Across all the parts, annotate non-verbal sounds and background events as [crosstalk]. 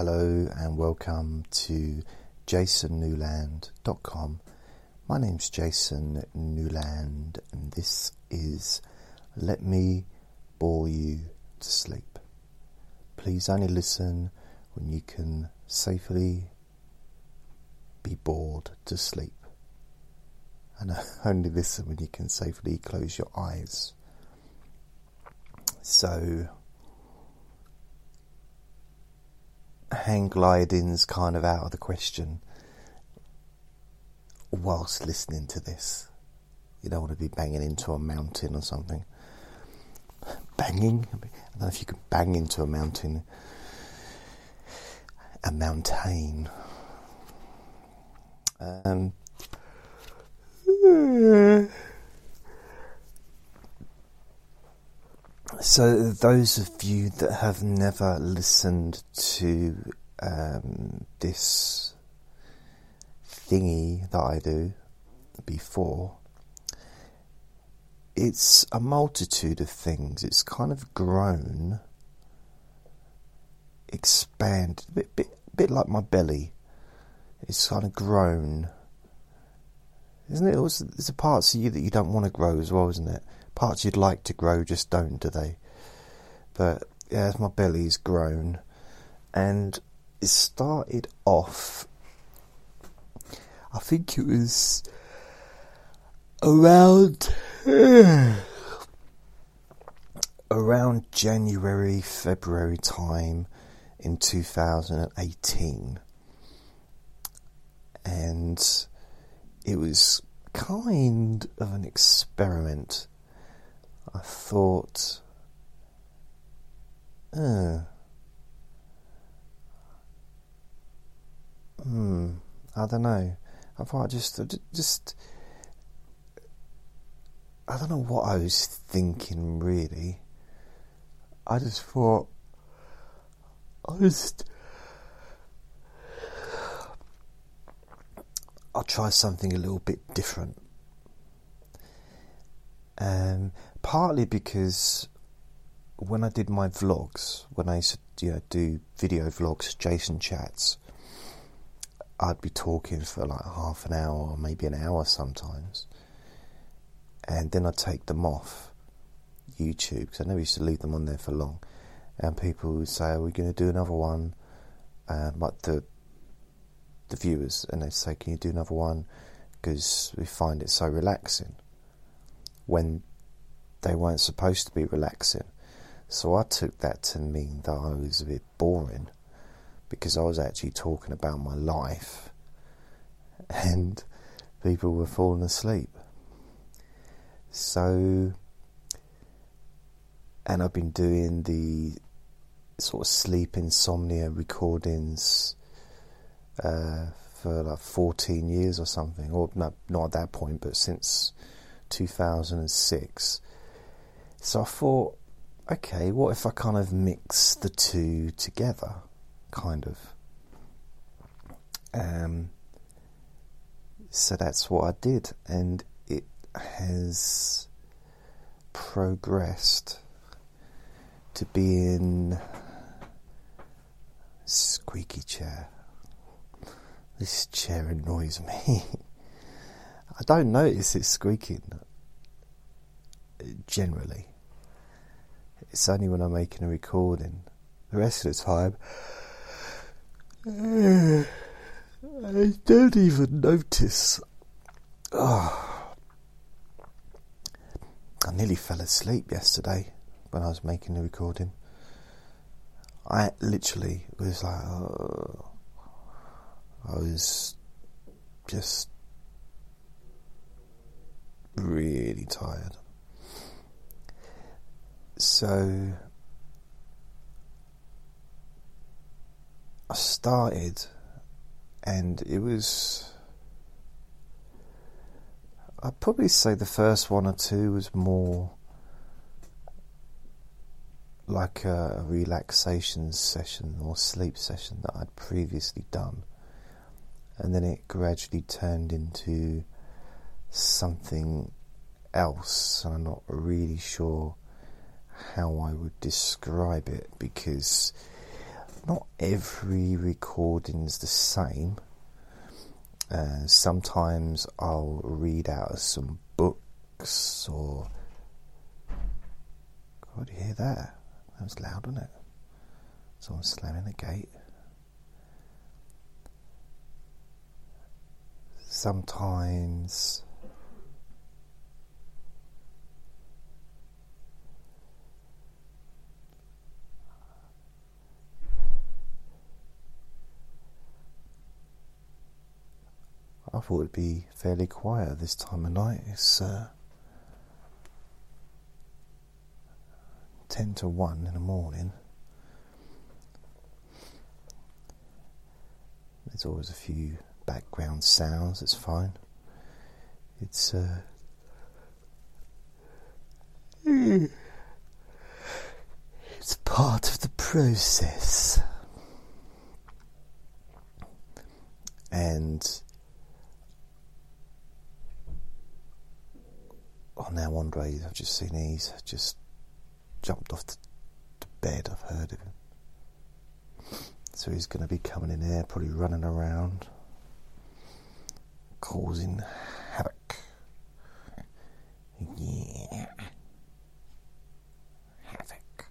Hello and welcome to jasonnewland.com. My name's Jason Newland and this is Let Me Bore You to Sleep. Please only listen when you can safely be bored to sleep. And [laughs] only listen when you can safely close your eyes. So, hang gliding's kind of out of the question whilst listening to this. You don't want to be banging into a mountain or something. Banging? I don't know if you can bang into a mountain. A mountain. Um, So, those of you that have never listened to um, this thingy that I do before, it's a multitude of things. It's kind of grown, expanded, a bit, bit, bit like my belly. It's kind of grown. Isn't it? There's a parts of you that you don't want to grow as well, isn't it? Parts you'd like to grow just don't, do they? But yeah, my belly's grown, and it started off. I think it was around [sighs] around January, February time in 2018, and it was kind of an experiment I thought, uh, hmm, I don't know. I thought I just, just, I don't know what I was thinking really. I just thought, I just, I'll try something a little bit different. Um, partly because when I did my vlogs, when I used to you know, do video vlogs, Jason chats, I'd be talking for like half an hour or maybe an hour sometimes, and then I'd take them off YouTube because I never used to leave them on there for long, and people would say, "Are we going to do another one?" Uh, the the viewers, and they'd say, "Can you do another one?" Because we find it so relaxing when they weren't supposed to be relaxing. So I took that to mean that I was a bit boring because I was actually talking about my life and people were falling asleep. So, and I've been doing the sort of sleep insomnia recordings uh, for like 14 years or something, or no, not at that point, but since 2006. So I thought, okay, what if I kind of mix the two together, kind of? Um, so that's what I did, and it has progressed to being squeaky chair. This chair annoys me. [laughs] I don't notice it squeaking generally. It's only when I'm making a recording. The rest of the time, [sighs] I don't even notice. Oh. I nearly fell asleep yesterday when I was making the recording. I literally was like, oh. I was just really tired. So I started, and it was. I'd probably say the first one or two was more like a relaxation session or sleep session that I'd previously done. And then it gradually turned into something else, and I'm not really sure how I would describe it because not every recording's the same. Uh, sometimes I'll read out of some books or. God, you hear that? That was loud, wasn't it? Someone slamming the gate. Sometimes I thought it'd be fairly quiet this time of night. It's uh, 10 to 1 in the morning. There's always a few background sounds, it's fine. It's uh, it's part of the process. And oh, now Andre, I've just seen he's just jumped off the, bed. I've heard of him. So he's going to be coming in here, probably running around, causing havoc. Yeah. Havoc.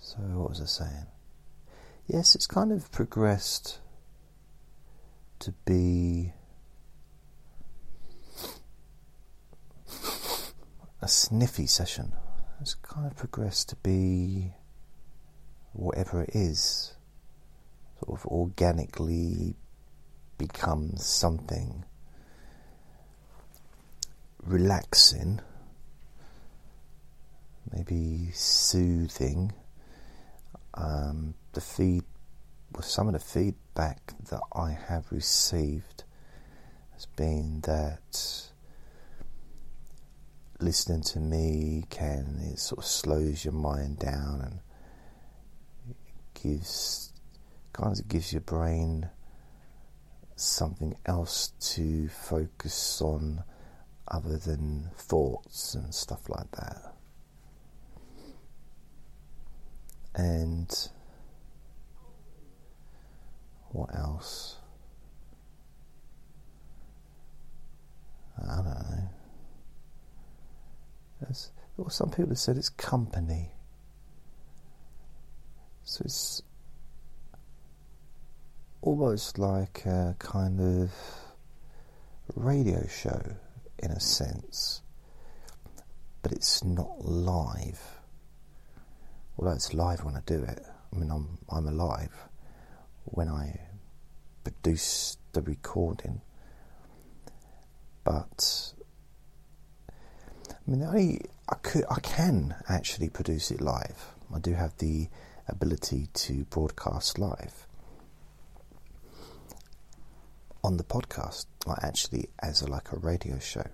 So, what was I saying? Yes, it's kind of progressed to be a sniffy session. It's kind of progressed to be whatever it is, sort of organically becomes something relaxing, maybe soothing. Um, the feed, well, some of the feedback that I have received has been that listening to me can it sort of slows your mind down and gives kind of gives your brain something else to focus on other than thoughts and stuff like that. And what else? I don't know. There's, or some people have said it's company. So it's almost like a kind of radio show in a sense, but it's not live. Although it's live when I do it. I mean, I'm I'm alive when I produce the recording, but I mean, I I could I can actually produce it live. I do have the ability to broadcast live on the podcast, like actually as a, like a radio show.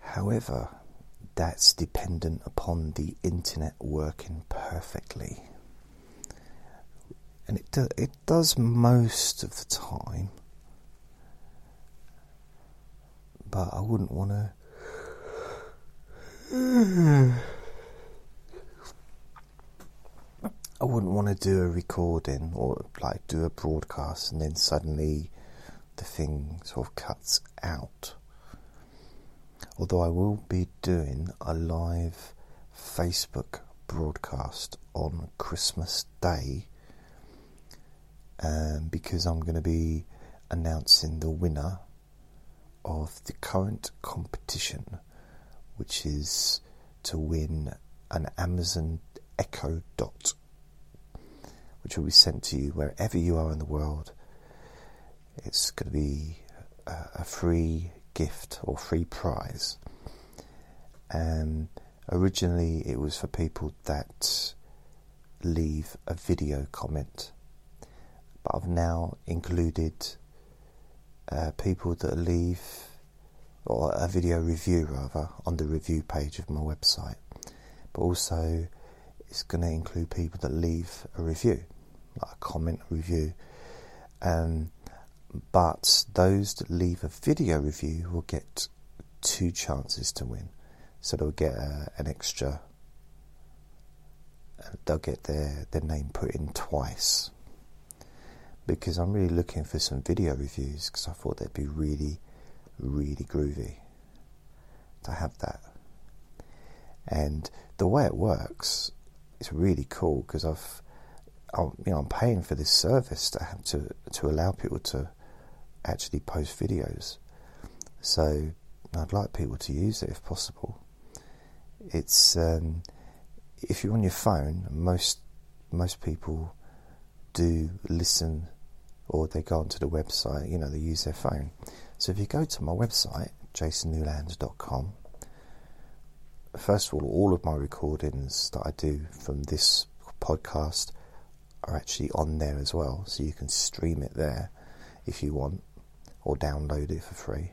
However, that's dependent upon the internet working perfectly, and it do, it does most of the time. But I wouldn't want to. [sighs] I wouldn't want to do a recording or like do a broadcast and then suddenly the thing sort of cuts out. Although I will be doing a live Facebook broadcast on Christmas Day um, because I'm going to be announcing the winner of the current competition, which is to win an Amazon Echo Dot which will be sent to you wherever you are in the world. It's going to be a, a free gift or free prize. And originally, it was for people that leave a video comment, but I've now included uh, people that leave or a video review rather on the review page of my website, but also it's going to include people that leave a review like a comment, review. Um, but those that leave a video review will get two chances to win. So they'll get uh, an extra they'll get their, their name put in twice. Because I'm really looking for some video reviews because I thought they'd be really, really groovy to have that. And the way it works is really cool because I've, I'm, you know, I'm paying for this service to have to to allow people to actually post videos. So I'd like people to use it if possible. It's um, if you're on your phone, most most people do listen or they go onto the website, you know, they use their phone. So if you go to my website, jasonnewlands.com, first of all, all of my recordings that I do from this podcast are actually on there as well, so you can stream it there if you want or download it for free.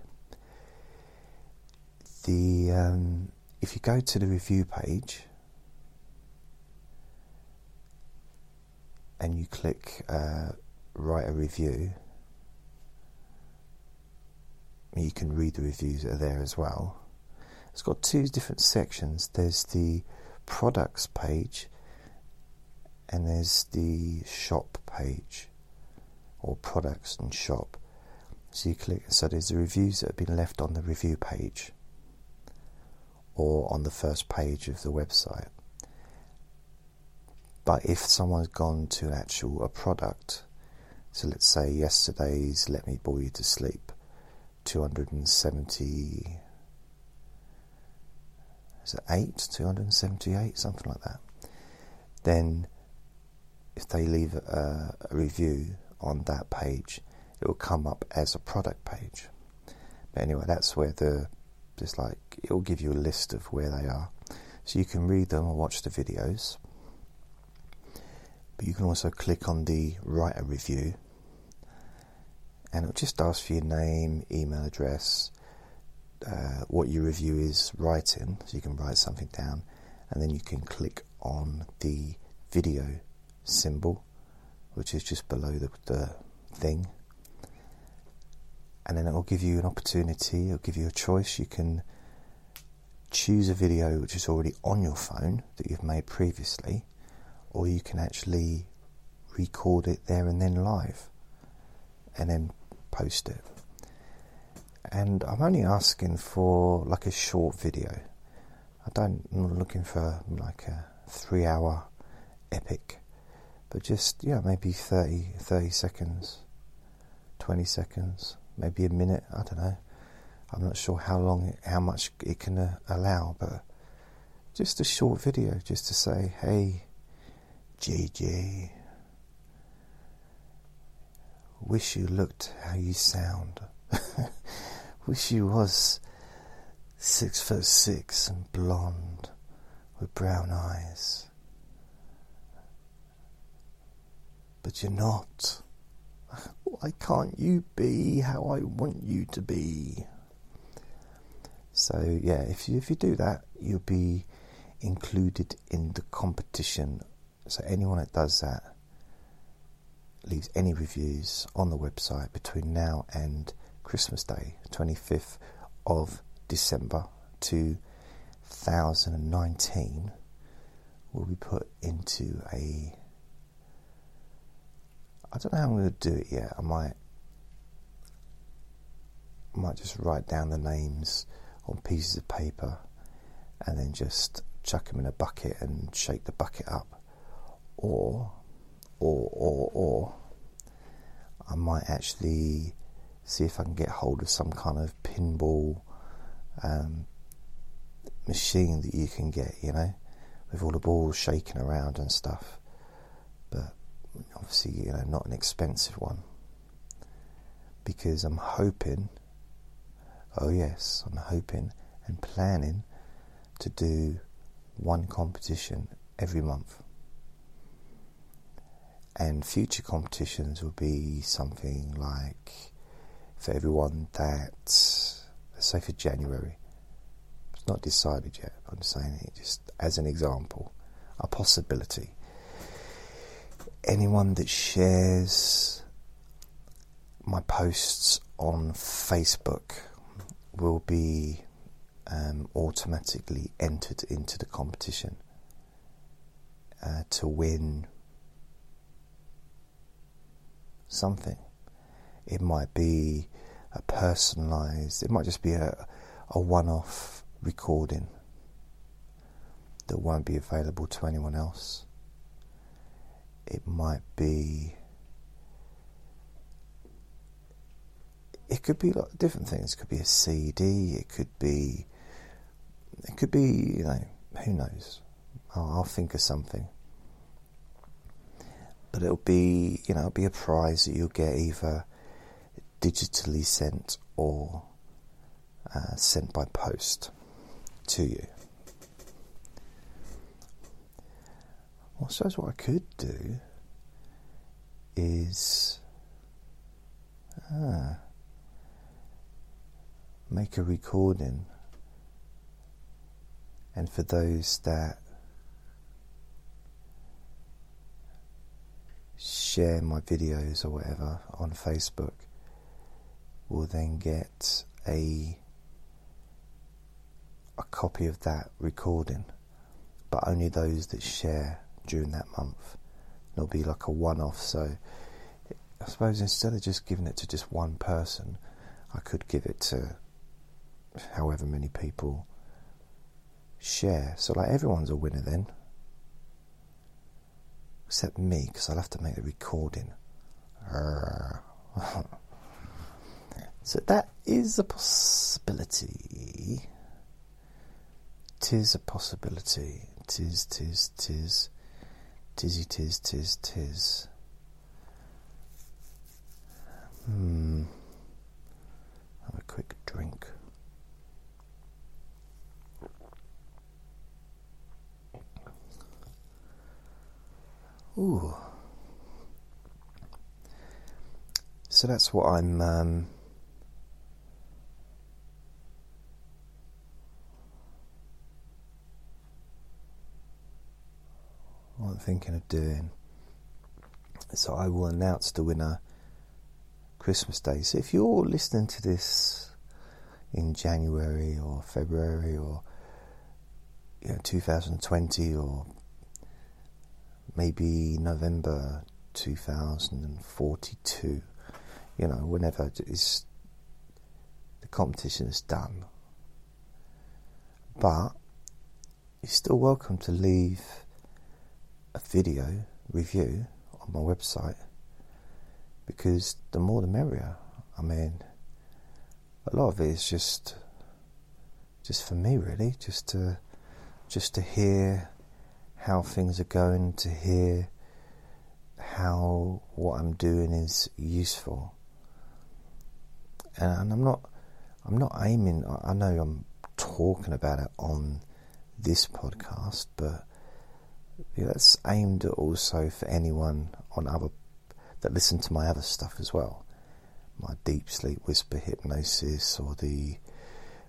The um, if you go to the review page and you click uh, write a review, you can read the reviews that are there as well. It's got two different sections. There's the products page and there's the shop page or products and shop. So you click so there's the reviews that have been left on the review page or on the first page of the website. But if someone's gone to an actual a product, so let's say yesterday's Let Me Bore You to Sleep, 270, is it 8, 278, something like that, then if they leave a, a review on that page, it will come up as a product page. But anyway, that's where the just like it will give you a list of where they are, so you can read them or watch the videos. But you can also click on the write a review, and it'll just ask for your name, email address, uh, what your review is writing, so you can write something down, and then you can click on the video symbol, which is just below the, the thing, and then it will give you an opportunity, it'll give you a choice. You can choose a video which is already on your phone that you've made previously, or you can actually record it there and then live and then post it. And I'm only asking for like a short video. I don't, I'm not looking for like a three hour epic, but just, yeah, maybe 30, 30 seconds, 20 seconds maybe a minute. I don't know. I'm not sure how long, how much it can uh, allow, but just a short video, just to say, "Hey, JJ, wish you looked how you sound. [laughs] wish you was six foot six and blonde with brown eyes, but you're not." [laughs] Why can't you be how I want you to be? So yeah, if you if you do that, you'll be included in the competition. So anyone that does that leaves any reviews on the website between now and Christmas Day, 25th of December 2019, will be put into a I don't know how I'm going to do it yet. I might, I might just write down the names on pieces of paper and then just chuck them in a bucket and shake the bucket up. Or, or, or, or, I might actually see if I can get hold of some kind of pinball um, machine that you can get, you know, with all the balls shaking around and stuff. But obviously, you know, not an expensive one. Because I'm hoping, oh yes, I'm hoping and planning to do one competition every month. And future competitions will be something like for everyone that, let's say for January, it's not decided yet, I'm saying it just as an example, a possibility anyone that shares my posts on Facebook will be um, automatically entered into the competition. uh, to win something. It might be a personalized, it might just be a, a one off recording that won't be available to anyone else. It might be. It could be like different things. It could be a CD. It could be. It could be, you know, who knows? I'll, I'll think of something. But it'll be, you know, it'll be a prize that you'll get either digitally sent or uh, sent by post to you. Well, I what I could do is ah, make a recording, and for those that share my videos or whatever on Facebook will then get a a copy of that recording, but only those that share during that month. It'll be like a one off. So I suppose instead of just giving it to just one person, I could give it to however many people share. So, like, everyone's a winner then. Except me, because I'll have to make a recording. [laughs] so, that is a possibility. Tis a possibility. Tis, tis, tis. Tizzy tis, tis, tis. Hmm. Have a quick drink. Ooh. So that's what I'm um, what I'm thinking of doing. So I will announce the winner Christmas Day. So if you're listening to this in January or February or you know 2020 or maybe November 2042, you know, whenever is the competition is done. But you're still welcome to leave a video review on my website because the more the merrier. I mean, a lot of it is just just for me, really, just to just to hear how things are going, to hear how what I'm doing is useful. And I'm not I'm not aiming I know I'm talking about it on this podcast, but yeah, that's aimed also for anyone on other that listen to my other stuff as well. My deep sleep whisper hypnosis or the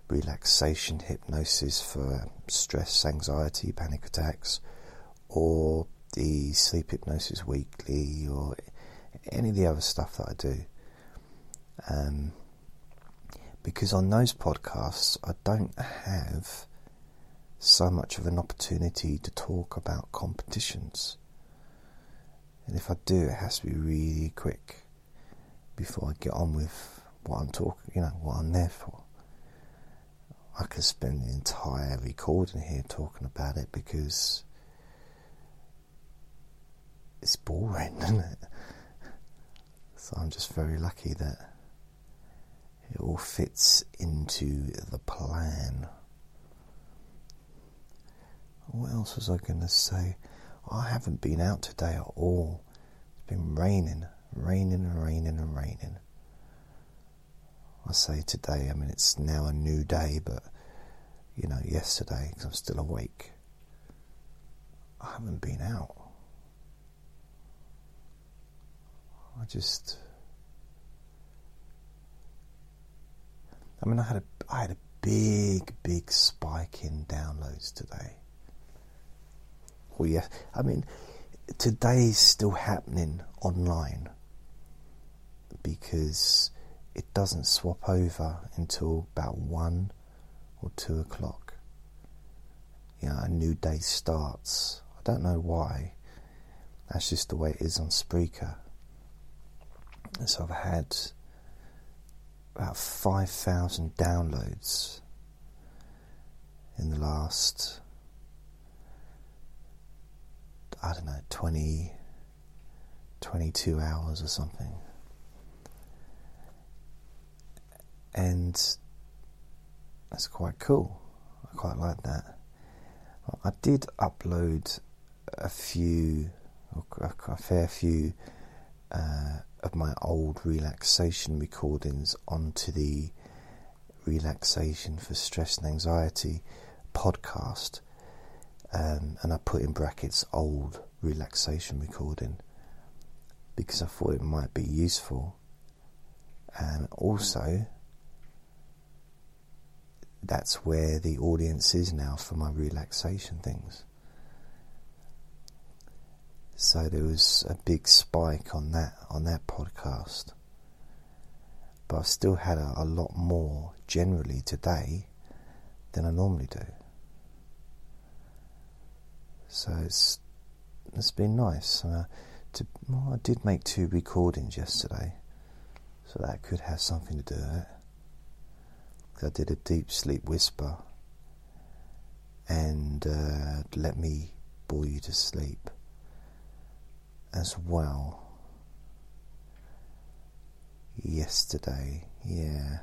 relaxation hypnosis for stress, anxiety, panic attacks, or the sleep hypnosis weekly, or any of the other stuff that I do. Um, because on those podcasts, I don't have so much of an opportunity to talk about competitions. And if I do, it has to be really quick before I get on with what I'm talking, you know, what I'm there for. I could spend the entire recording here talking about it because it's boring, [laughs] isn't it? So I'm just very lucky that it all fits into the plan. What else was I going to say? I haven't been out today at all. It's been raining, raining and raining and raining. I say today, I mean, it's now a new day, but you know, yesterday, because I'm still awake, I haven't been out. I just. I mean, I had a, I had a big, big spike in downloads today. Well, yeah, I mean, today's still happening online because it doesn't swap over until about one or two o'clock. Know, a new day starts. I don't know why. That's just the way it is on Spreaker. So I've had about 5,000 downloads in the last, I don't know, 20, 22 hours or something. And that's quite cool. I quite like that. I did upload a few, a fair few uh, of my old relaxation recordings onto the Relaxation for Stress and Anxiety podcast. Um, and I put in brackets old relaxation recording because I thought it might be useful. And also, that's where the audience is now for my relaxation things. So there was a big spike on that on that podcast. But I've still had a, a lot more generally today than I normally do. So it's it's been nice. Uh, to, well, I did make two recordings yesterday, so that could have something to do with it. I did a deep sleep whisper and uh, let me bore you to sleep as well. Yesterday, yeah.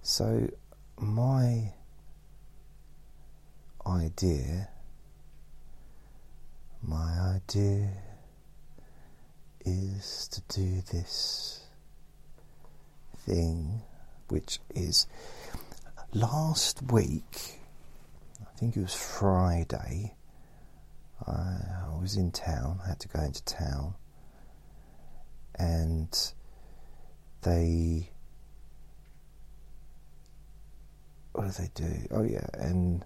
So, my idea, my idea is to do this thing, which is last week, I think it was Friday, I, I was in town, I had to go into town, and they. What did they do? Oh, yeah, and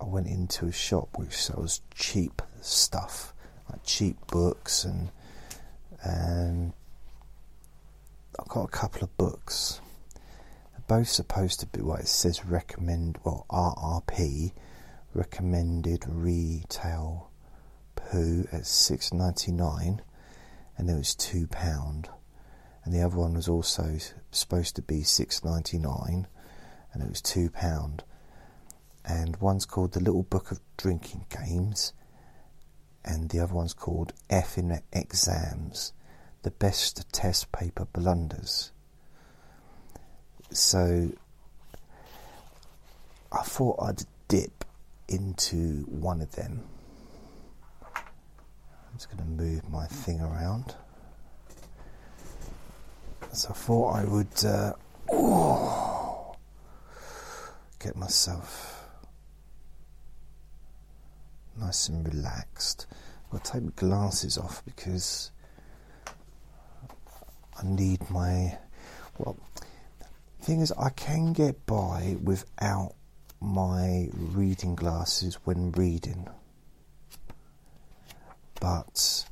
I went into a shop which sells cheap stuff, like cheap books and and I've got a couple of books. They're both supposed to be what it says recommend, well, RRP, recommended retail poo at six ninety nine, and it was two pound, and the other one was also supposed to be six ninety nine, and it was two pound. And one's called the Little Book of Drinking Games, and the other one's called F in Exams the best test paper blunders. So I thought I'd dip into one of them. I'm just going to move my thing around. So I thought I would uh, get myself nice and relaxed. I'll take my glasses off because I need my. Well, the thing is, I can get by without my reading glasses when reading, but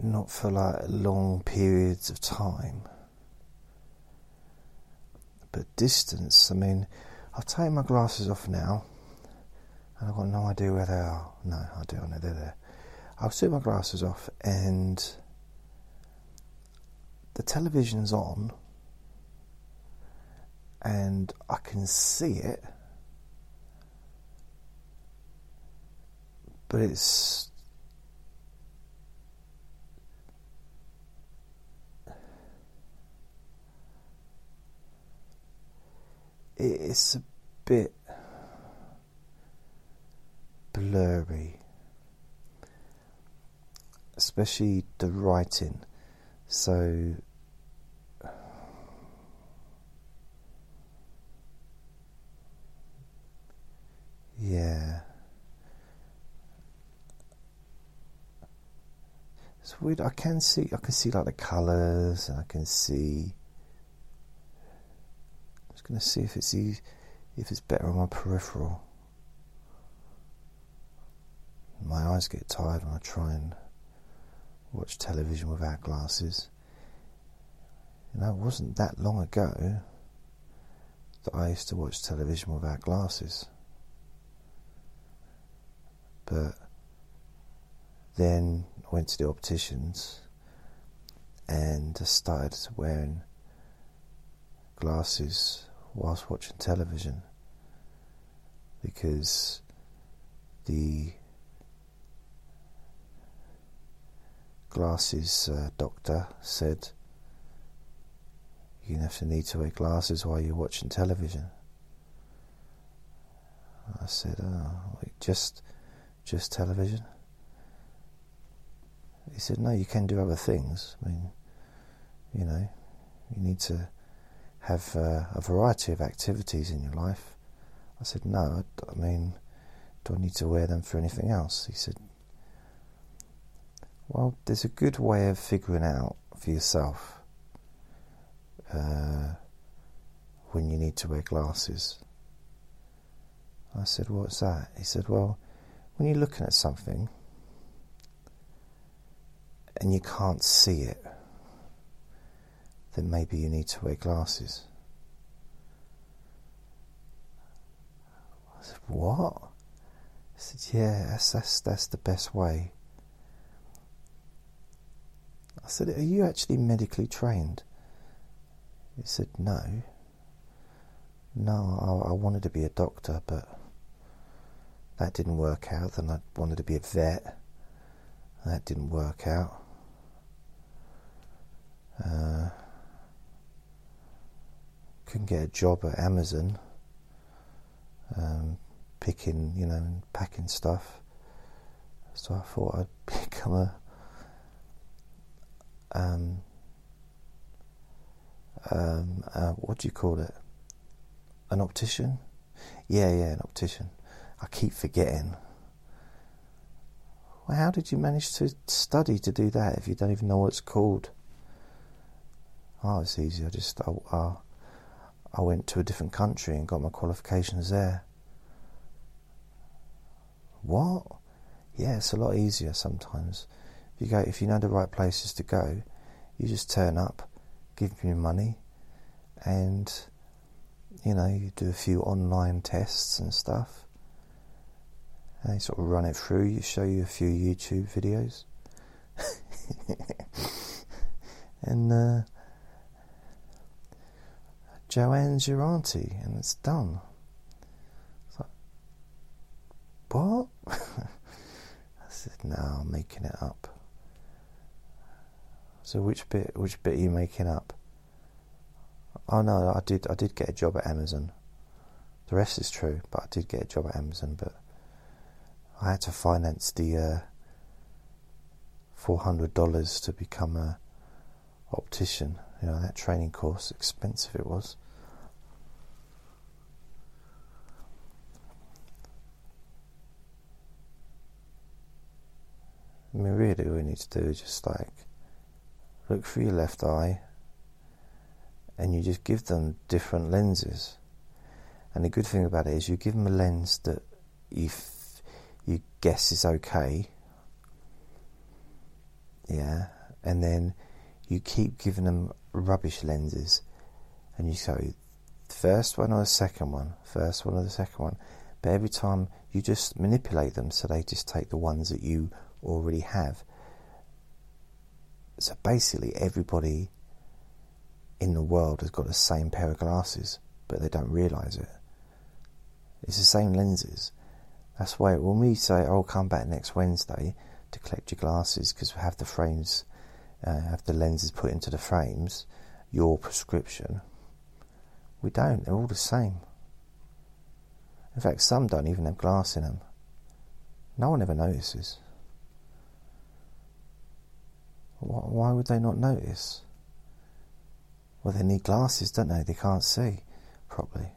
not for like long periods of time. But distance, I mean, I've taken my glasses off now, and I've got no idea where they are. No, I do, I know they're there. I've take my glasses off and the television's on and I can see it, but it's it's a bit blurry especially the writing. So, yeah. It's weird. I can see. I can see like the colours, and I can see. I'm just going to see if it's easy, if it's better on my peripheral. My eyes get tired when I try and watch television without glasses. You know, it wasn't that long ago that I used to watch television without glasses. But then went to the opticians and started wearing glasses whilst watching television because the glasses uh, doctor said to have to need to wear glasses while you're watching television. I said, oh, just, just television? He said, no, you can do other things. I mean, you know, you need to have uh, a variety of activities in your life. I said, no, I, I mean, do I need to wear them for anything else? He said, well, there's a good way of figuring out for yourself uh, when you need to wear glasses. I said, What's that? He said, Well, when you're looking at something and you can't see it, then maybe you need to wear glasses. I said, What? I said, Yeah, that's, that's, that's the best way. I said, Are you actually medically trained? He said, No. No, I, I wanted to be a doctor, but that didn't work out. Then I wanted to be a vet. That didn't work out. Uh, couldn't get a job at Amazon, um, picking, you know, packing stuff. So I thought I'd [laughs] become a um, um, uh, what do you call it? An optician? Yeah, yeah, an optician. I keep forgetting. Well, how did you manage to study to do that if you don't even know what it's called? Oh, it's easy. I just I, I, I went to a different country and got my qualifications there. What? Yeah, it's a lot easier sometimes. If you go, if you know the right places to go, you just turn up, give me money, and you know you do a few online tests and stuff. They sort of run it through. You show you a few YouTube videos, [laughs] and uh, Joanne's your auntie, and it's done. It's like, what? [laughs] I said, no, I'm making it up. So which bit? Which bit are you making up? Oh no, I did. I did get a job at Amazon. The rest is true, but I did get a job at Amazon. But I had to finance the uh, four hundred dollars to become a optician. You know that training course, expensive it was. I mean, really, all we need to do is just like look through your left eye and you just give them different lenses. And the good thing about it is you give them a lens that you you guess is okay. Yeah, and then you keep giving them rubbish lenses, and you say first one or the second one, first one or the second one. But every time you just manipulate them so they just take the ones that you already have. So basically, everybody in the world has got the same pair of glasses, but they don't realise it. It's the same lenses. That's why when we say, "Oh, come back next Wednesday to collect your glasses," because we have the frames, uh, have the lenses put into the frames, your prescription. We don't. They're all the same. In fact, some don't even have glass in them. No one ever notices. Why would they not notice? Well, they need glasses, don't they? They can't see properly.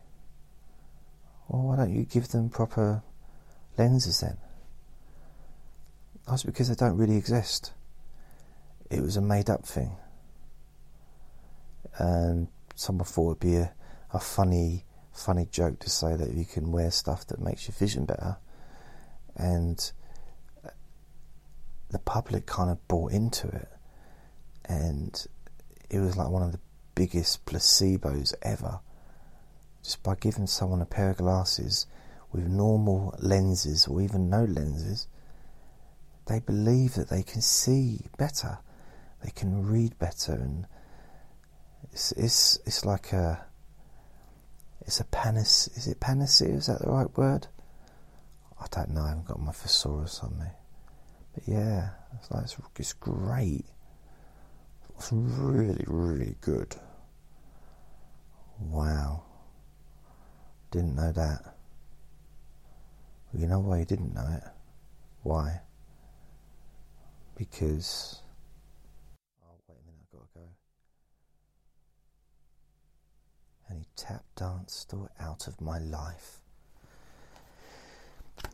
Well, why don't you give them proper lenses then? That's because they don't really exist. It was a made up thing. And someone thought it'd be a, a funny, funny joke to say that you can wear stuff that makes your vision better. And uh, the public kind of bought into it and it was like one of the biggest placebos ever. Just by giving someone a pair of glasses with normal lenses or even no lenses, they believe that they can see better, they can read better, and it's it's it's like a it's a panis is it panacea? Is that the right word? I don't know. I haven't got my thesaurus on me, but yeah, it's like it's, it's great. It's really really good. Wow. Didn't know that. You know why you didn't know it? Why? Because. Oh, wait a minute, I've got to go. And he tap danced out of my life.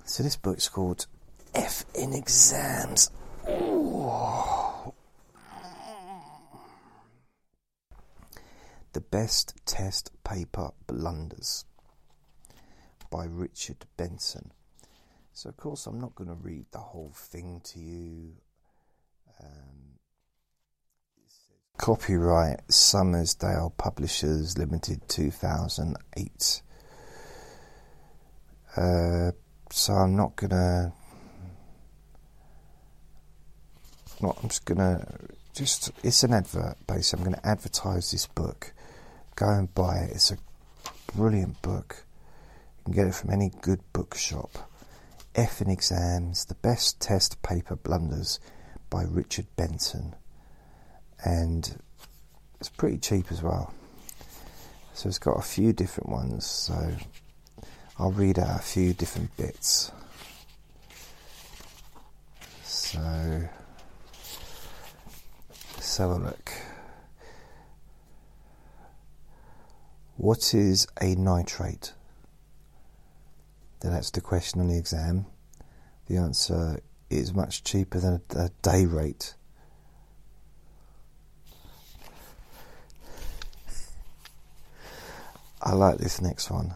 So, this book's called F in Exams. Ooh. The Best Test Paper Blunders by Richard Benson. So, of course, I'm not going to read the whole thing to you. Um, copyright Summersdale Publishers Limited 2008. Uh, so I'm not gonna. Not, I'm just gonna. Just it's an advert, basically. I'm gonna advertise this book. Go and buy it. It's a brilliant book. You can get it from any good bookshop. F in Exams, The Best Test Paper Blunders by Richard Benson. And it's pretty cheap as well. So it's got a few different ones. So I'll read out a few different bits. So let's have a look. What is a nitrate? Then that's the question on the exam. The answer is much cheaper than a, a day rate. I like this next one.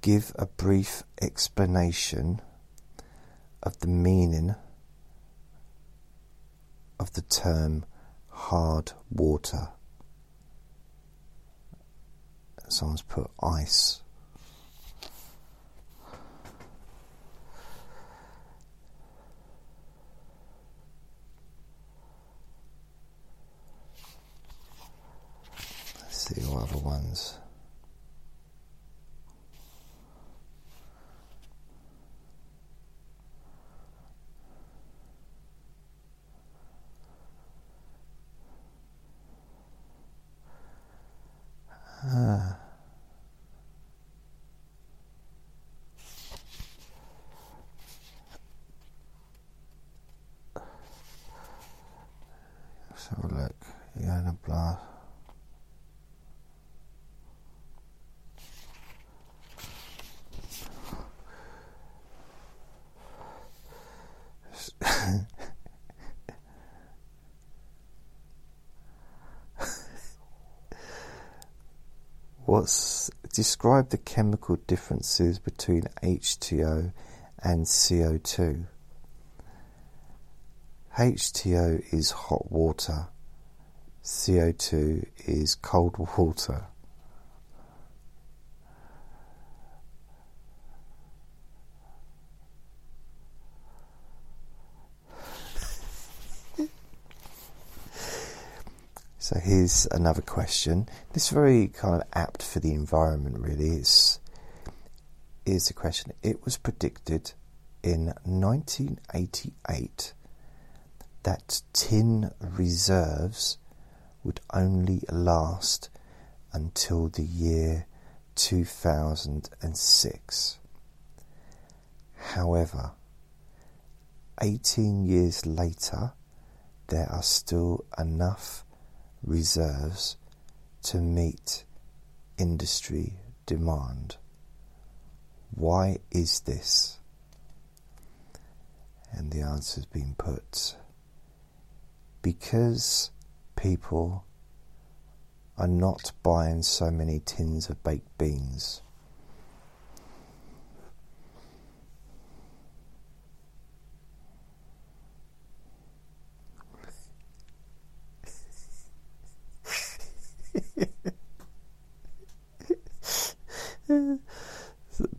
Give a brief explanation of the meaning of the term hard water. Someone's put ice. see what other ones. Ah. Let's have a look. Yana Blast. What's describe the chemical differences between H2O and CO2? H2O is hot water, CO2 is cold water. So here's another question. This is very kind of apt for the environment, really. It's is the question. It was predicted in 1988 that tin reserves would only last until the year 2006. However, 18 years later, there are still enough reserves to meet industry demand. Why is this? And the answer has been put because people are not buying so many tins of baked beans.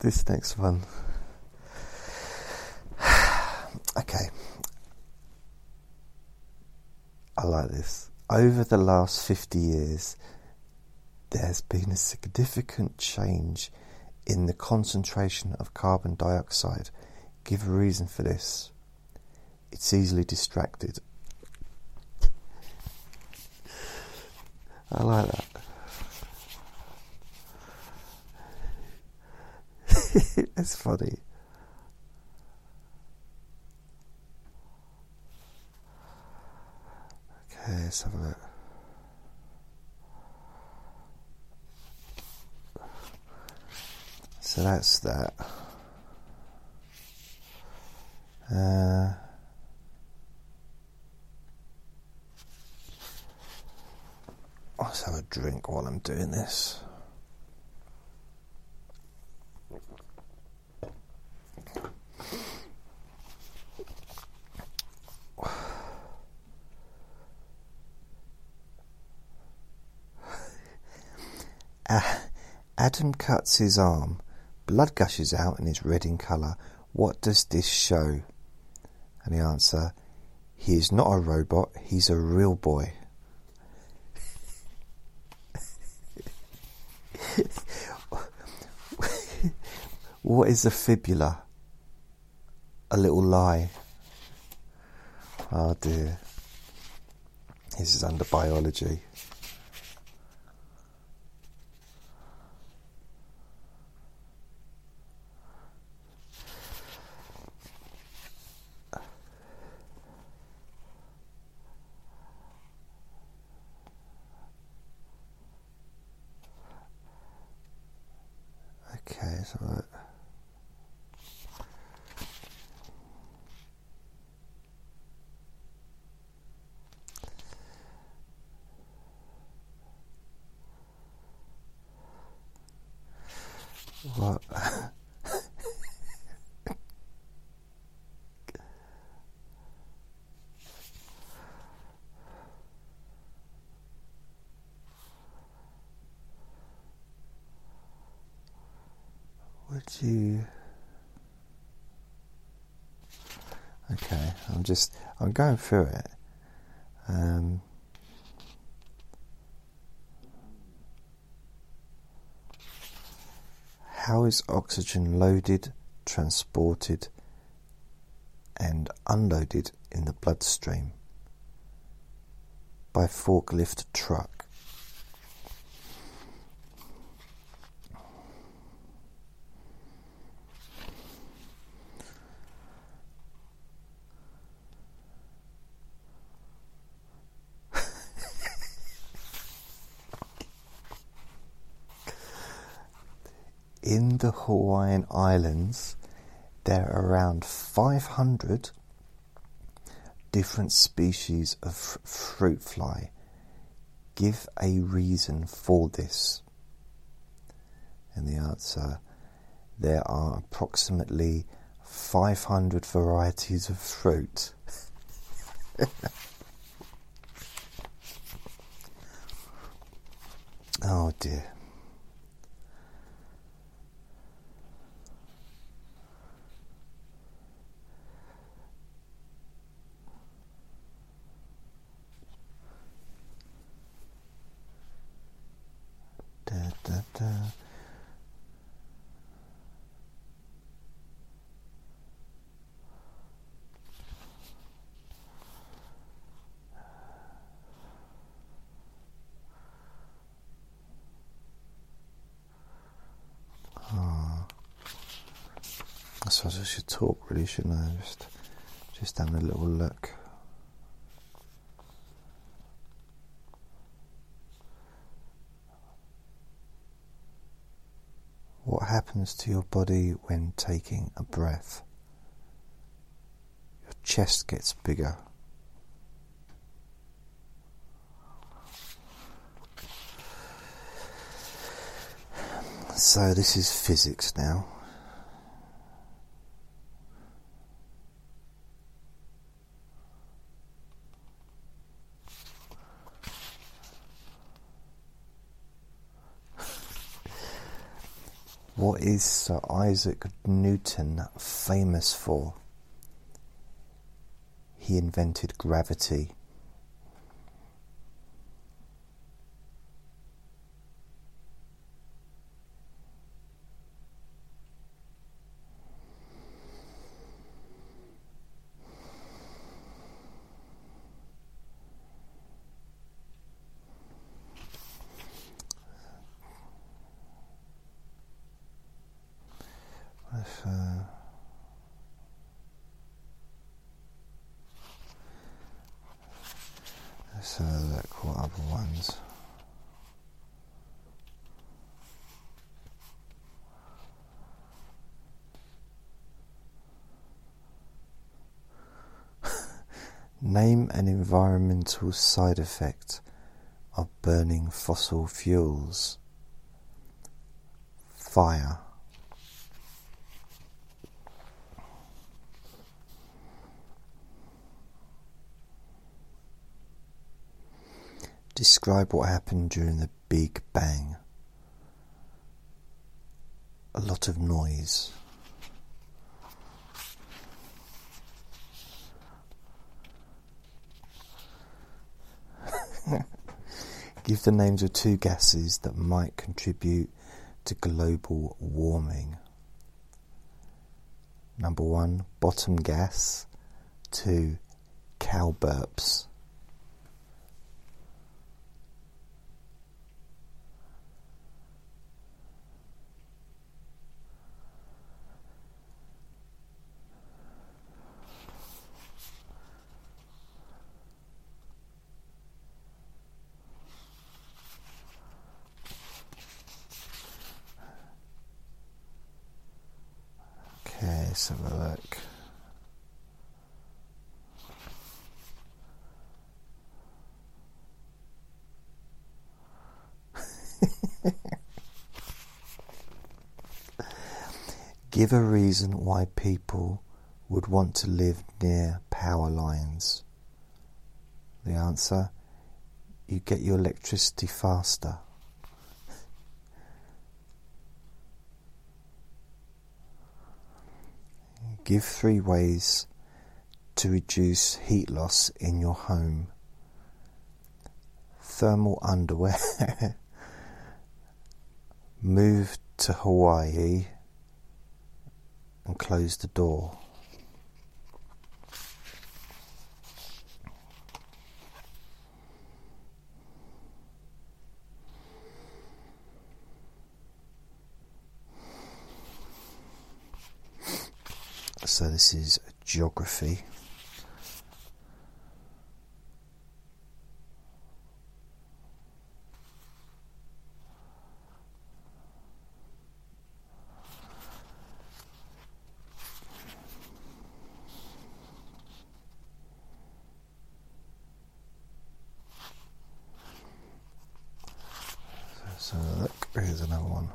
This next one. [sighs] okay. I like this. Over the last 50 years, there's been a significant change in the concentration of carbon dioxide. Give a reason for this. It's easily distracted. I like that. [laughs] it's funny. Okay, let's have a look. So that's that. Uh, let's have a drink while I'm doing this. Adam cuts his arm. Blood gushes out and is red in colour. What does this show? And the answer, he is not a robot, he's a real boy. [laughs] what is a fibula? A little lie. Oh dear. This is under biology. Okay, so what? Would Okay, I'm just I'm going through it. Um, how is oxygen loaded, transported, and unloaded in the bloodstream? By forklift truck. In the Hawaiian Islands, there are around 500 different species of fruit fly. Give a reason for this. And the answer there are approximately 500 varieties of fruit. [laughs] oh dear. Da, da, da. Ah. I suppose I should talk really, shouldn't I? Just, just having a little look. What happens to your body when taking a breath? Your chest gets bigger. So, this is physics now. What is Sir Isaac Newton famous for? He invented gravity. Let's, uh, let's have a look what other ones. Name an side effect of burning fossil fuels. Fire. Describe what happened during the Big Bang. A lot of noise. [laughs] Give the names of two gases that might contribute to global warming. Number one, bottom gas. Two, cow burps. Okay, let's have a look. Give a reason why people would want to live near power lines. The answer you get your electricity faster. Give three ways to reduce heat loss in your home thermal underwear, [laughs] move to Hawaii, and close the door. So, this is geography. So, look, here's another one.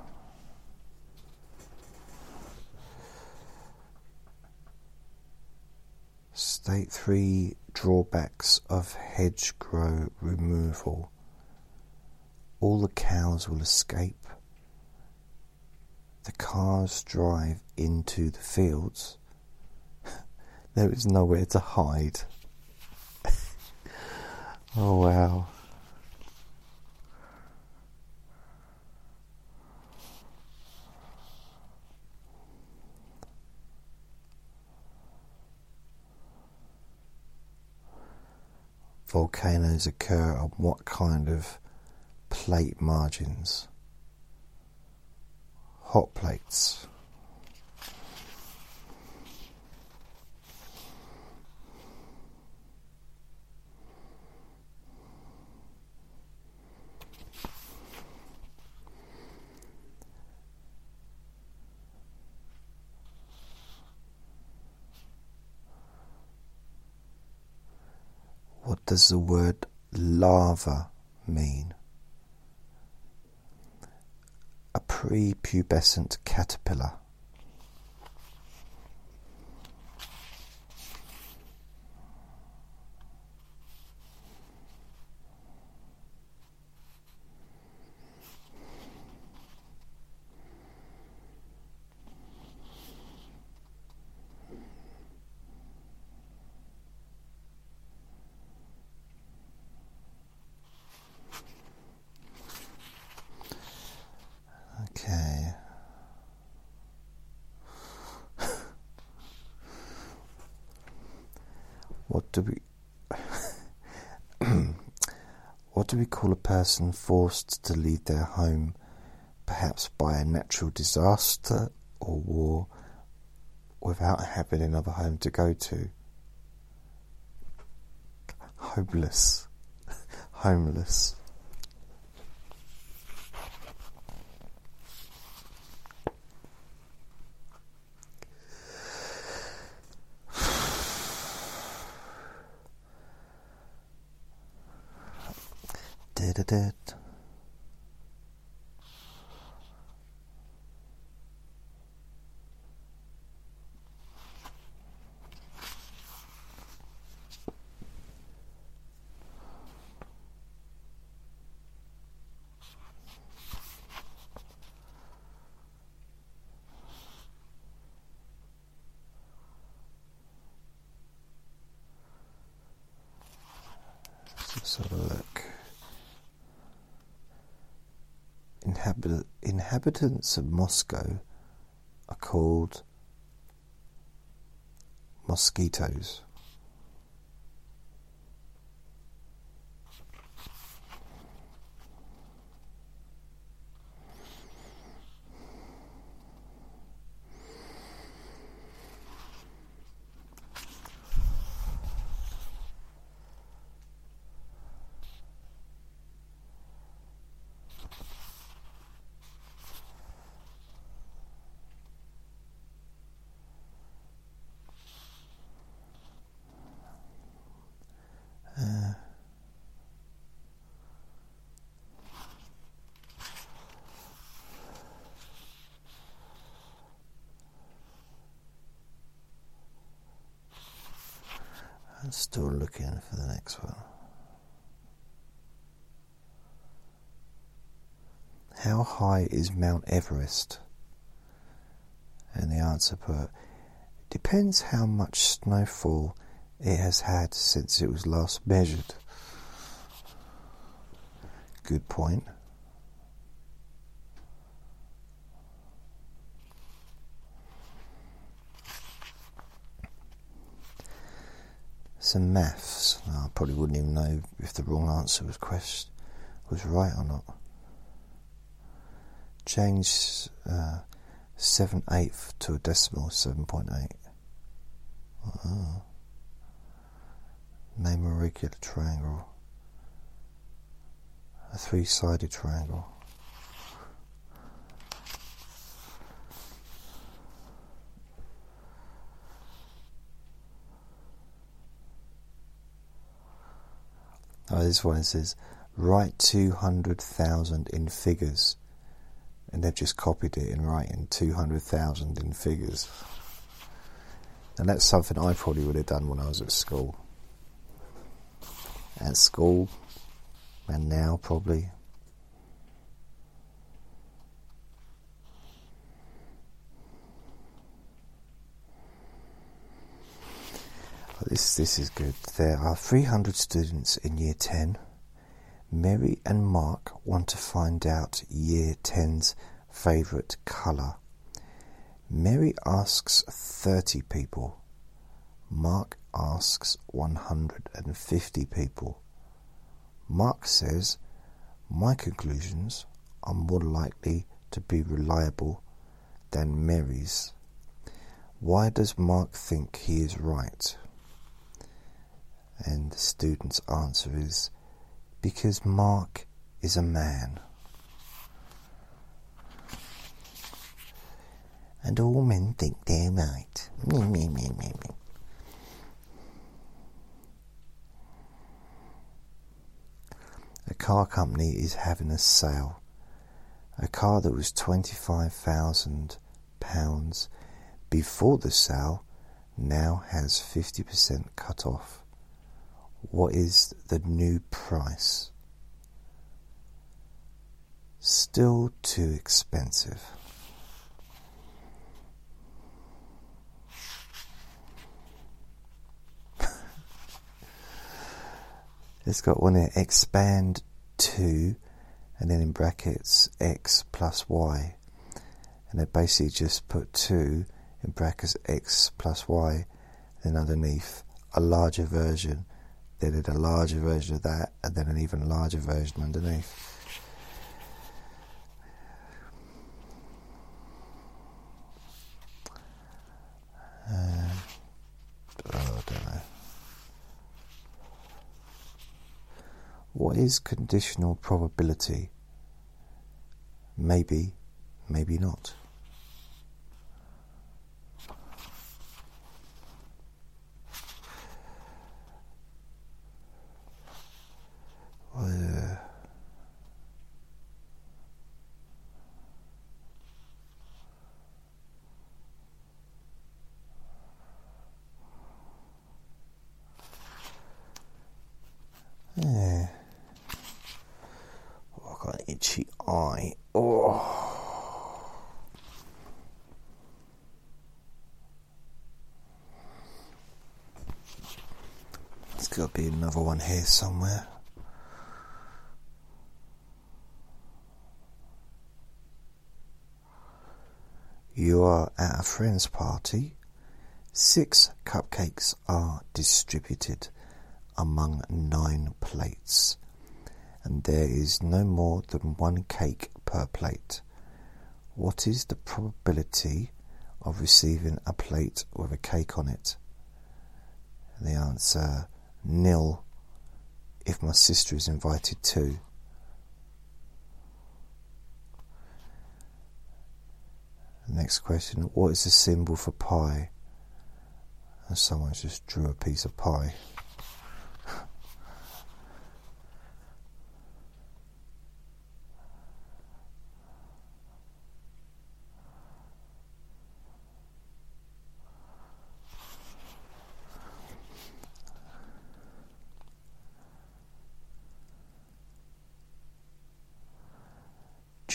Three drawbacks of hedgerow removal. All the cows will escape. The cars drive into the fields. [laughs] there is nowhere to hide. [laughs] oh wow. Volcanoes occur on what kind of plate margins? Hot plates. Does the word lava mean? A prepubescent caterpillar. What do we [coughs] what do we call a person forced to leave their home, perhaps by a natural disaster or war, without having another home to go to? Homeless. [laughs] Homeless. It. Let's have a look. Inhabit- inhabitants of Moscow are called mosquitoes. I'm still looking for the next one. How high is Mount Everest? And the answer put depends how much snowfall it has had since it was last measured. Good point. Some maths. I probably wouldn't even know if the wrong answer was quest was right or not. Change uh, seven eighth to a decimal, seven point eight. Oh. Name a regular triangle. A three-sided triangle. Oh, this one says, write 200,000 in figures. And they've just copied it in writing 200,000 in figures. And that's something I probably would have done when I was at school. At school, and now probably. This this is good. There are 300 students in year 10. Mary and Mark want to find out year 10's favourite colour. Mary asks 30 people. Mark asks 150 people. Mark says, My conclusions are more likely to be reliable than Mary's. Why does Mark think he is right? And the student's answer is because Mark is a man. And all men think they're right. Me, me, me, me, me. A car company is having a sale. A car that was £25,000 before the sale now has 50% cut off. What is the new price? Still too expensive. [laughs] it's got one here expand 2 and then in brackets x plus y. And they basically just put 2 in brackets x plus y, then underneath a larger version, they did a larger version of that, and then an even larger version underneath. Uh, oh. What is conditional probability? Maybe, maybe not. Uh, yeah. Oh, I got an itchy eye. Oh. There's got to be another one here somewhere. You are at a friend's party. Six cupcakes are distributed among nine plates, and there is no more than one cake per plate. What is the probability of receiving a plate with a cake on it? The answer nil if my sister is invited too. Next question What is the symbol for pi? And someone just drew a piece of pie.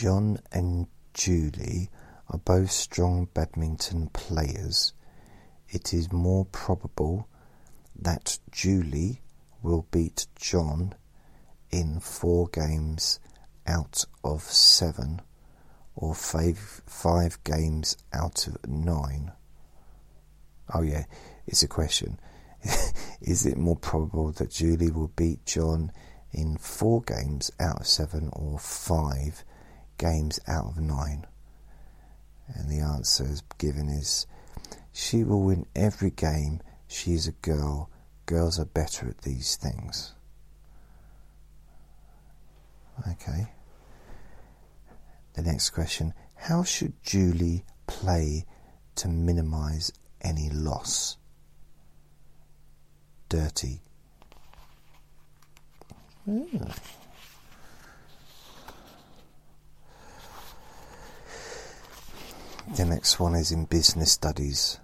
John and Julie are both strong badminton players. It is more probable that Julie will beat John in four games out of seven or five, five games out of nine. Oh, yeah, it's a question. [laughs] is it more probable that Julie will beat John in four games out of seven or five games out of nine? And the answer is given is she will win every game. She is a girl. Girls are better at these things. Okay. The next question How should Julie play to minimize any loss? Dirty. Mm. The next one is in business studies.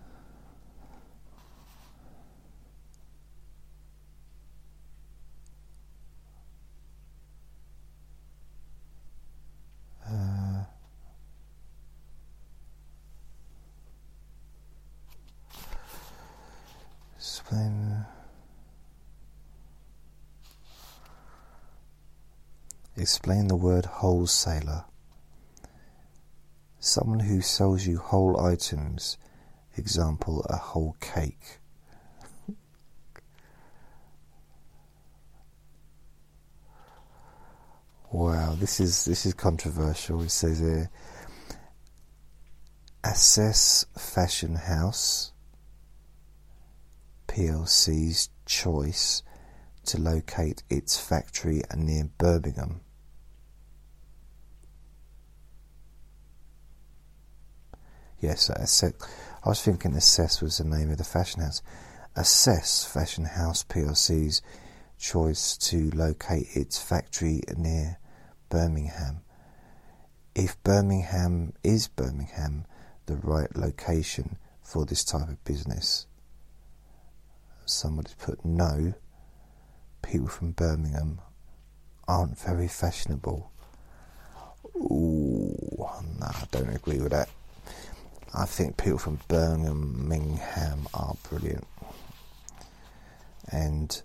Uh, explain. Explain the word wholesaler. Someone who sells you whole items, example, a whole cake. wow, this is this is controversial. It says here, Assess Fashion House PLC's choice to locate its factory near Birmingham Yes, Assess. I was thinking Assess was the name of the fashion house. Assess Fashion House PLC's choice to locate its factory near Birmingham. If Birmingham is Birmingham, the right location for this type of business. Somebody put no. People from Birmingham aren't very fashionable. Ooh, no, I don't agree with that. I think people from Birmingham are brilliant. And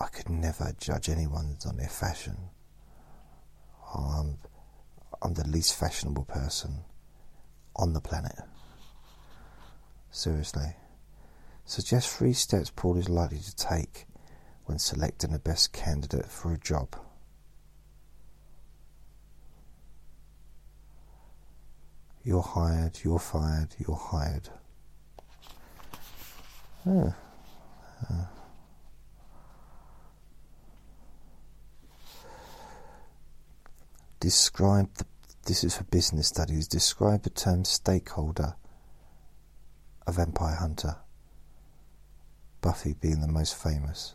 I could never judge anyone on their fashion. Oh, I'm, I'm the least fashionable person on the planet. Seriously. Suggest three steps Paul is likely to take when selecting the best candidate for a job. You're hired, you're fired, you're hired. Oh. Uh. Describe the, this is for business studies. Describe the term stakeholder a vampire hunter, Buffy being the most famous.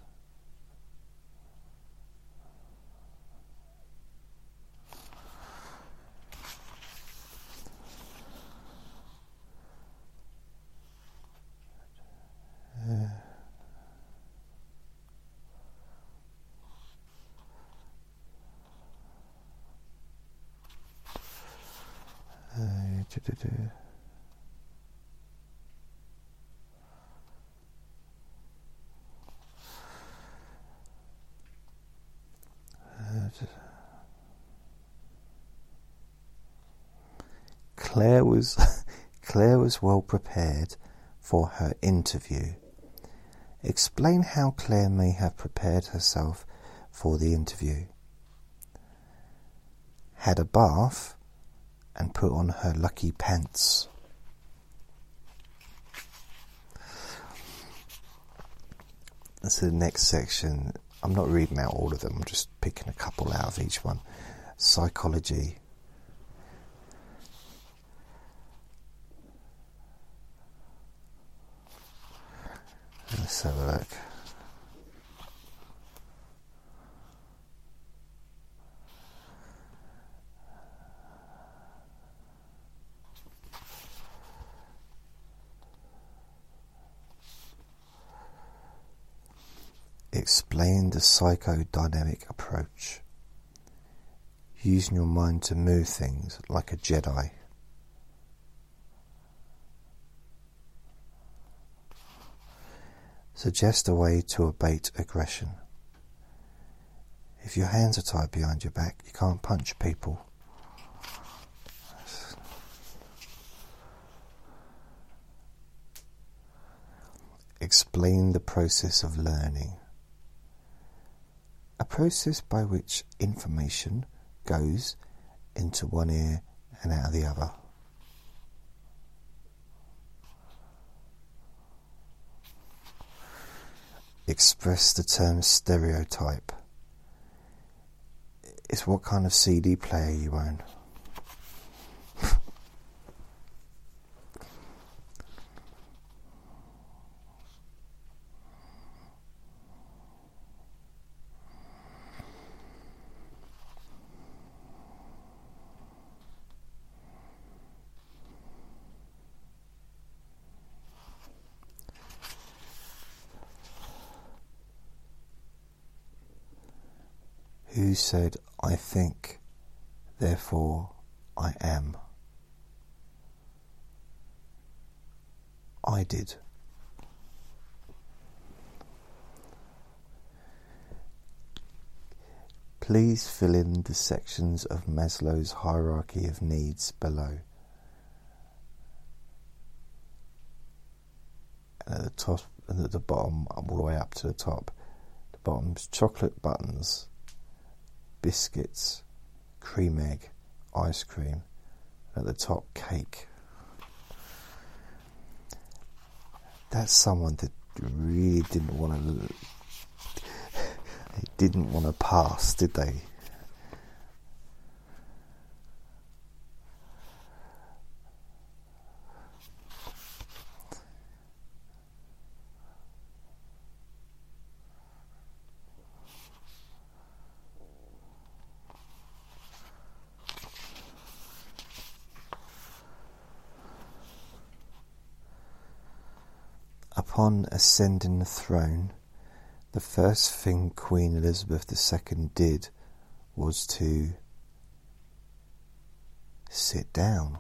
Claire was [laughs] Claire was well prepared for her interview. Explain how Claire may have prepared herself for the interview. Had a bath and put on her lucky pants. So the next section, I'm not reading out all of them, I'm just picking a couple out of each one. Psychology. Let's have a look. Explain the psychodynamic approach. Using your mind to move things like a Jedi. Suggest a way to abate aggression. If your hands are tied behind your back, you can't punch people. Explain the process of learning. A process by which information goes into one ear and out of the other. Express the term stereotype. It's what kind of CD player you own. Who said, I think, therefore I am? I did. Please fill in the sections of Maslow's hierarchy of needs below. And at the top and at the bottom, all the way up to the top, the bottom's chocolate buttons biscuits, cream egg, ice cream, at the top, cake. That's someone that really didn't want to. [laughs] They didn't want to pass, did they? Upon ascending the throne, the first thing Queen Elizabeth II did was to sit down.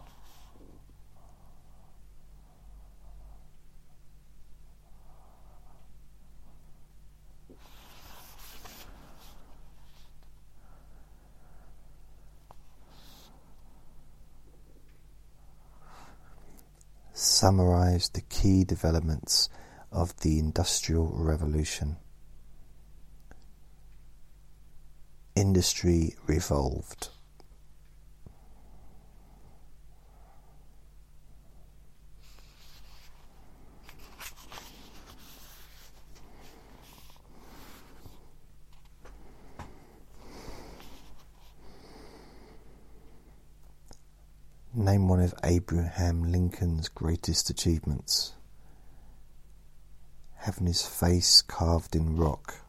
Summarize the key developments of the Industrial Revolution. Industry revolved. Name one of Abraham Lincoln's greatest achievements. Having his face carved in rock.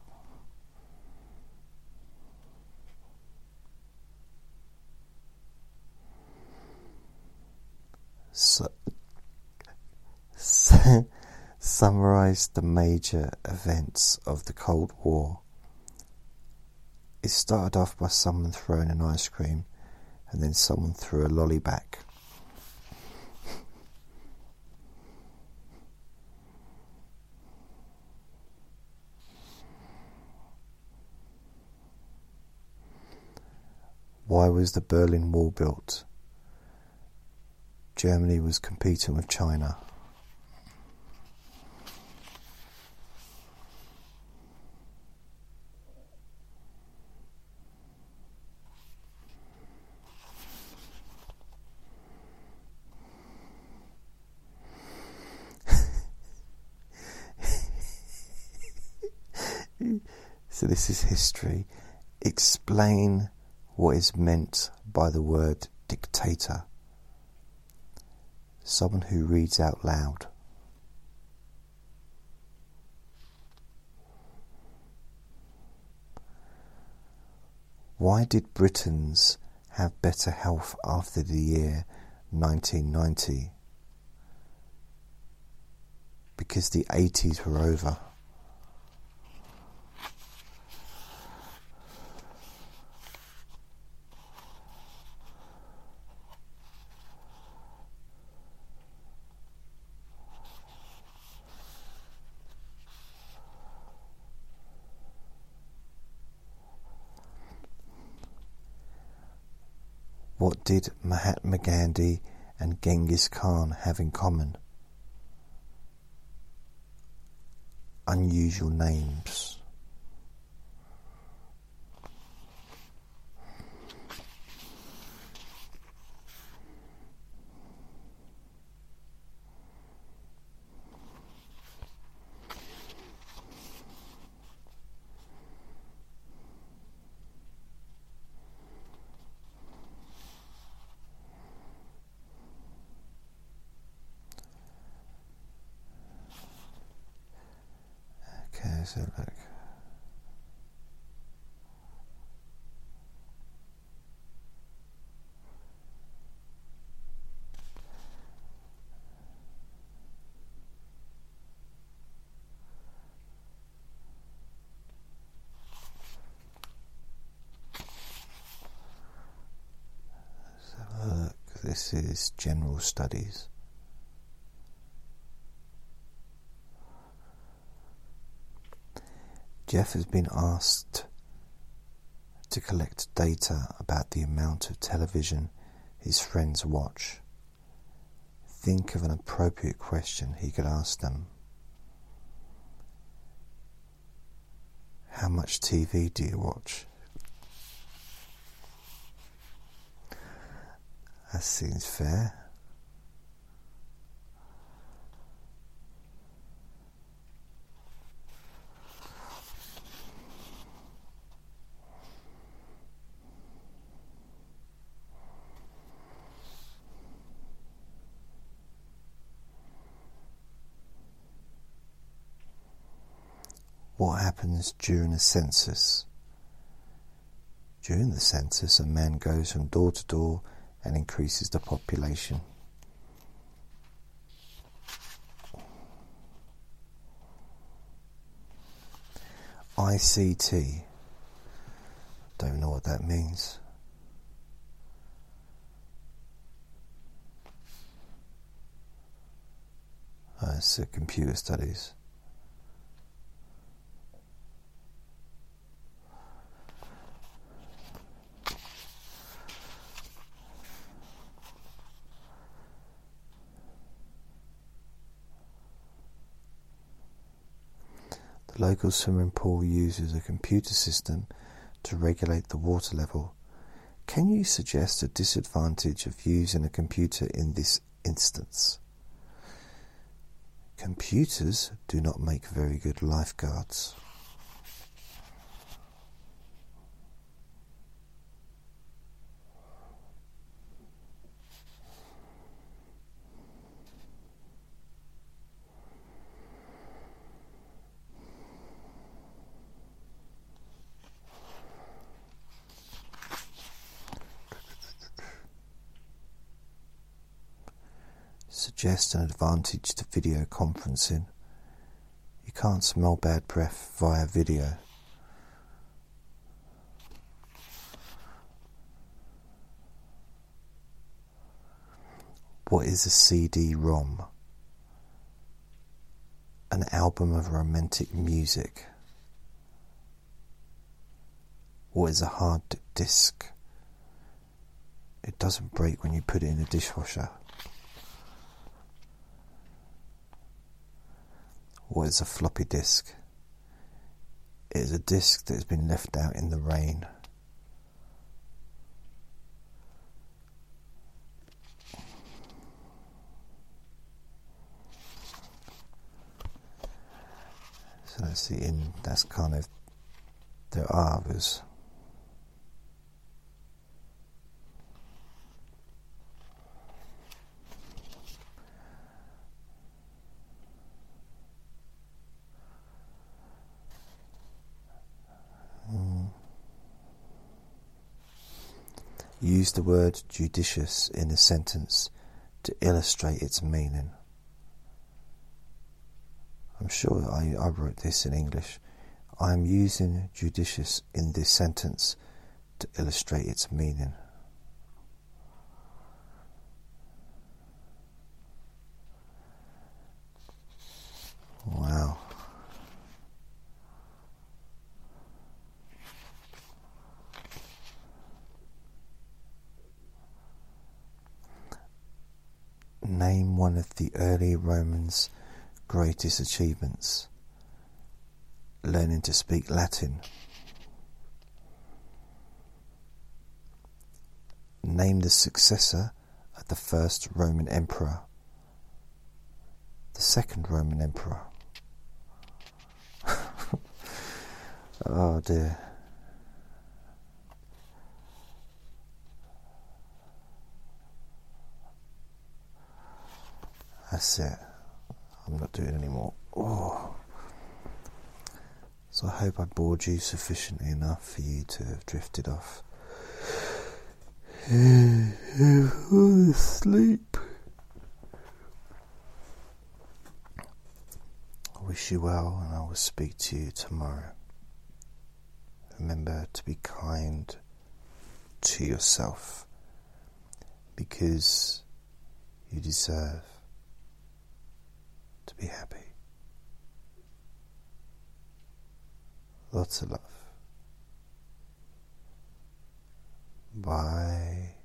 So, [laughs] summarize the major events of the Cold War. It started off by someone throwing an ice cream and then someone threw a lolly back. Why was the Berlin Wall built? Germany was competing with China. [laughs] so this is history. Explain what is meant by the word dictator. Someone who reads out loud. Why did Britons have better health after the year 1990? Because the 80s were over. What did Mahatma Gandhi and Genghis Khan have in common? Unusual names. Okay, so look. Let's have a look. This studies. Jeff has been asked to collect data about the amount of television his friends watch. Think of an appropriate question he could ask them. How much TV do you watch? That seems fair. What happens during a census? During the census, a man goes from door to door and increases the population. ICT. Don't know what that means. Uh, it's computer studies. Local swimming pool uses a computer system to regulate the water level. Can you suggest a disadvantage of using a computer in this instance? Computers do not make very good lifeguards. Suggest an advantage to video conferencing. You can't smell bad breath via video. What is a CD ROM? An album of romantic music. What is a hard disk? It doesn't break when you put it in a dishwasher. What is a floppy disk? It is a disk that has been left out in the rain. So that's the in. That's kind of there are. Use the word judicious in a sentence to illustrate its meaning. I'm sure I, I wrote this in English. I am using judicious in this sentence to illustrate its meaning. Wow. Name one of the early Romans' greatest achievements. Learning to speak Latin. Name the successor of the first Roman emperor. The second Roman emperor. [laughs] oh dear. That's it. I'm not doing anymore. Oh. So I hope I bored you sufficiently enough for you to have drifted off. Sleep. I wish you well, and I will speak to you tomorrow. Remember to be kind to yourself because you deserve to be happy. Lots of love. Bye.